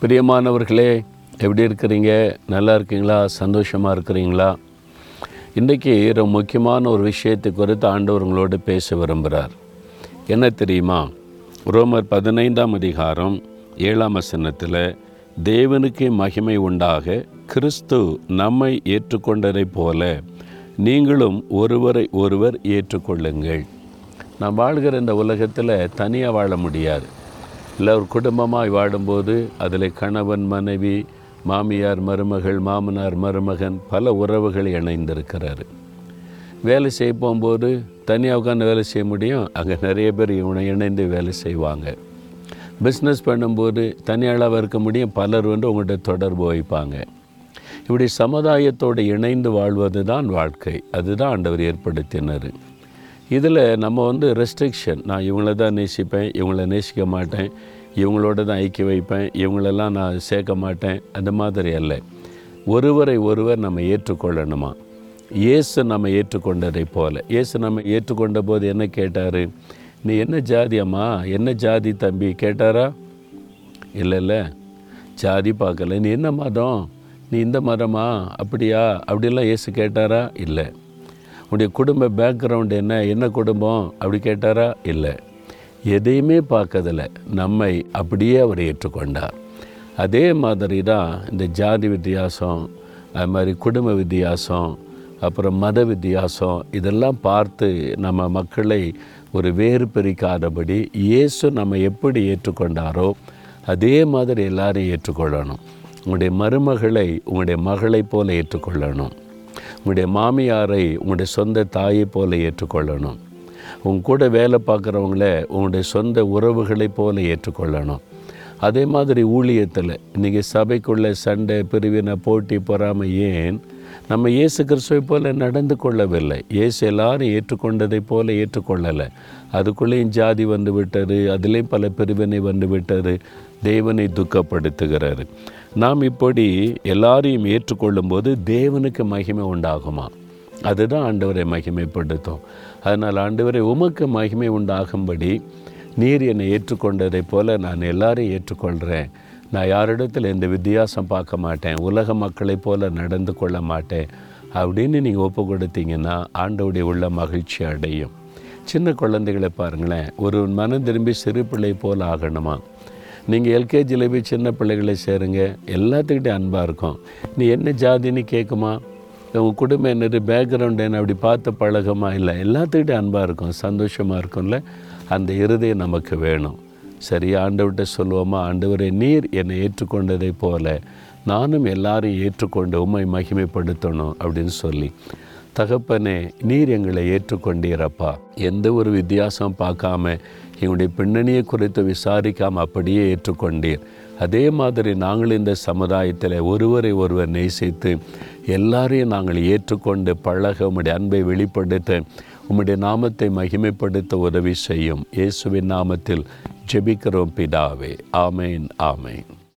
பிரியமானவர்களே எப்படி இருக்கிறீங்க? நல்லா இருக்கீங்களா? சந்தோஷமாக இருக்கிறீங்களா? இன்றைக்கி ரொம்ப முக்கியமான ஒரு விஷயத்தை குறித்து ஆண்டவர்களோடு பேச விரும்புகிறார் என்ன தெரியுமா? ரோமர் பதினைந்தாம் அதிகாரம் ஏழாம் வசனத்தில் தேவனுக்கு மகிமை உண்டாக கிறிஸ்து நம்மை ஏற்றுக்கொண்டதைப் போல நீங்களும் ஒருவரை ஒருவர் ஏற்றுக்கொள்ளுங்கள். நாம் வாழ்கிற இந்த உலகத்தில் தனியாக வாழ முடியாது. இல்லை ஒரு குடும்பமாய் வாடும்போது அதில் கணவன் மனைவி மாமியார் மருமகள் மாமனார் மருமகன் பல உறவுகள் இணைந்திருக்கிறாரு. வேலை செய்ய போகும்போது தனியாக உட்காந்து வேலை செய்ய முடியும். அங்கே நிறைய பேர் இவனை இணைந்து வேலை செய்வாங்க. பிஸ்னஸ் பண்ணும்போது தனியாளாக இருக்க முடியும். பலர் வந்து உங்கள்கிட்ட தொடர்பு வைப்பாங்க. இப்படி சமுதாயத்தோடு இணைந்து வாழ்வது தான் வாழ்க்கை. அதுதான் ஆண்டவர் ஏற்படுத்தினார். இதில் நம்ம வந்து ரெஸ்ட்ரிக்ஷன் நான் இவங்கள தான் நேசிப்பேன் இவங்கள நேசிக்க மாட்டேன். இவங்களோட தான் ஐக்கிய வைப்பேன் இவங்களெல்லாம் நான் சேர்க்க மாட்டேன் அந்த மாதிரி அல்ல. ஒருவரை ஒருவர் நம்ம ஏற்றுக்கொள்ளணுமா? இயேசு நம்ம ஏற்றுக்கொண்டதை போல. இயேசு நம்ம ஏற்றுக்கொண்ட போது என்ன கேட்டார்? நீ என்ன ஜாதி அம்மா என்ன ஜாதி தம்பி? கேட்டாரா? இல்லை இல்லை. ஜாதி பார்க்கல. நீ என்ன மதம்? நீ இந்த மதமா? அப்படியா? அப்படிலாம் இயேசு கேட்டாரா? இல்லை. உன்னுடைய குடும்ப பேக்ரவுண்ட் என்ன? என்ன குடும்பம்? அப்படி கேட்டாரா? இல்லை. எதையுமே பார்க்கறதில்ல. நம்மை அப்படியே அவர் ஏற்றுக்கொண்டார். அதே மாதிரி தான் இந்த ஜாதி வித்தியாசம் அது மாதிரி குடும்ப வித்தியாசம் அப்புறம் மத வித்தியாசம் இதெல்லாம் பார்த்து நம்ம மக்களை ஒரு வேறு பிரிக்காதபடி இயேசு நம்ம எப்படி ஏற்றுக்கொண்டாரோ அதே மாதிரி எல்லாரையும் ஏற்றுக்கொள்ளணும். உங்களுடைய மருமகளை உங்களுடைய மகளைப் போல ஏற்றுக்கொள்ளணும். உங்களுடைய மாமியாரை உங்களுடைய சொந்த தாயை போல ஏற்றுக்கொள்ளணும். உன் கூட வேலை பார்க்குறவங்கள உங்களுடைய சொந்த உறவுகளைப் போல ஏற்றுக்கொள்ளணும். அதே மாதிரி ஊழியத்தில் இன்றைக்கி சபைக்குள்ள சண்டை பிரிவினை போட்டி பொறாமை ஏன்? நம்ம இயேசு கிறிஸ்துவை போல நடந்து கொள்ளவில்லை. இயேசு எல்லாரும் ஏற்றுக்கொண்டதை போல ஏற்றுக்கொள்ளலை. அதுக்குள்ளேயும் ஜாதி வந்து விட்டது அதுலேயும் பல பிரிவினை வந்து விட்டது. தேவனை துக்கப்படுத்துகிறாரு. நாம் இப்படி எல்லாரையும் ஏற்றுக்கொள்ளும்போது தேவனுக்கு மகிமை உண்டாகுமா? அதுதான் ஆண்டவரை மகிமைப்படுத்தும். அதனால் ஆண்டவரை உமக்கு மகிமை உண்டாகும்படி நீர் என்னை ஏற்றுக்கொண்டதைப் போல நான் எல்லாரையும் ஏற்றுக்கொள்கிறேன். நான் யாரிடத்தில் எந்த வித்தியாசம் பார்க்க மாட்டேன். உலக மக்களைப் போல நடந்து கொள்ள மாட்டேன். அப்படின்னு நீங்கள் ஒப்பு கொடுத்தீங்கன்னா ஆண்டவுடைய உள்ள மகிழ்ச்சி அடையும். சின்ன குழந்தைகளை பாருங்களேன் ஒரு மனம் திரும்பி சிறு பிள்ளை போல் ஆகணுமா? நீங்கள் எல்கேஜியில் போய் சின்ன பிள்ளைகளை சேருங்க எல்லாத்துக்கிட்டே அன்பாக இருக்கும். நீ என்ன ஜாதின்னு கேட்குமா? உங்கள் குடும்பம் என்னது? பேக்ரவுண்ட் என்ன? அப்படி பார்த்து பழகமா இல்லை? எல்லாத்துக்கிட்டே அன்பாக இருக்கும். சந்தோஷமாக இருக்கும்ல? அந்த இருதயம் நமக்கு வேணும். சரி ஆண்டவர்கிட்ட சொல்லுவோமா? ஆண்டவரே நீர் என்னை ஏற்றுக்கொண்டதை போல நானும் எல்லாரையும் ஏற்றுக்கொண்டு உம்மை மகிமைப்படுத்தணும் அப்படின்னு சொல்லி. தகப்பனே நீர் எங்களை ஏற்றுக்கொண்டீரப்பா எந்த ஒரு வித்தியாசம் பார்க்காம எங்களுடைய பின்னணியை குறித்து விசாரிக்காமல் அப்படியே ஏற்றுக்கொண்டீர். அதே மாதிரி நாங்கள் இந்த சமுதாயத்தில் ஒருவரை ஒருவர் நேசித்து எல்லாரையும் நாங்கள் ஏற்றுக்கொண்டு பழக உம்முடைய அன்பை வெளிப்படுத்த உம்முடைய நாமத்தை மகிமைப்படுத்த உதவி செய்யும். இயேசுவின் நாமத்தில் ஜெபிக்கிறோம் பிதாவே. ஆமேன் ஆமேன்.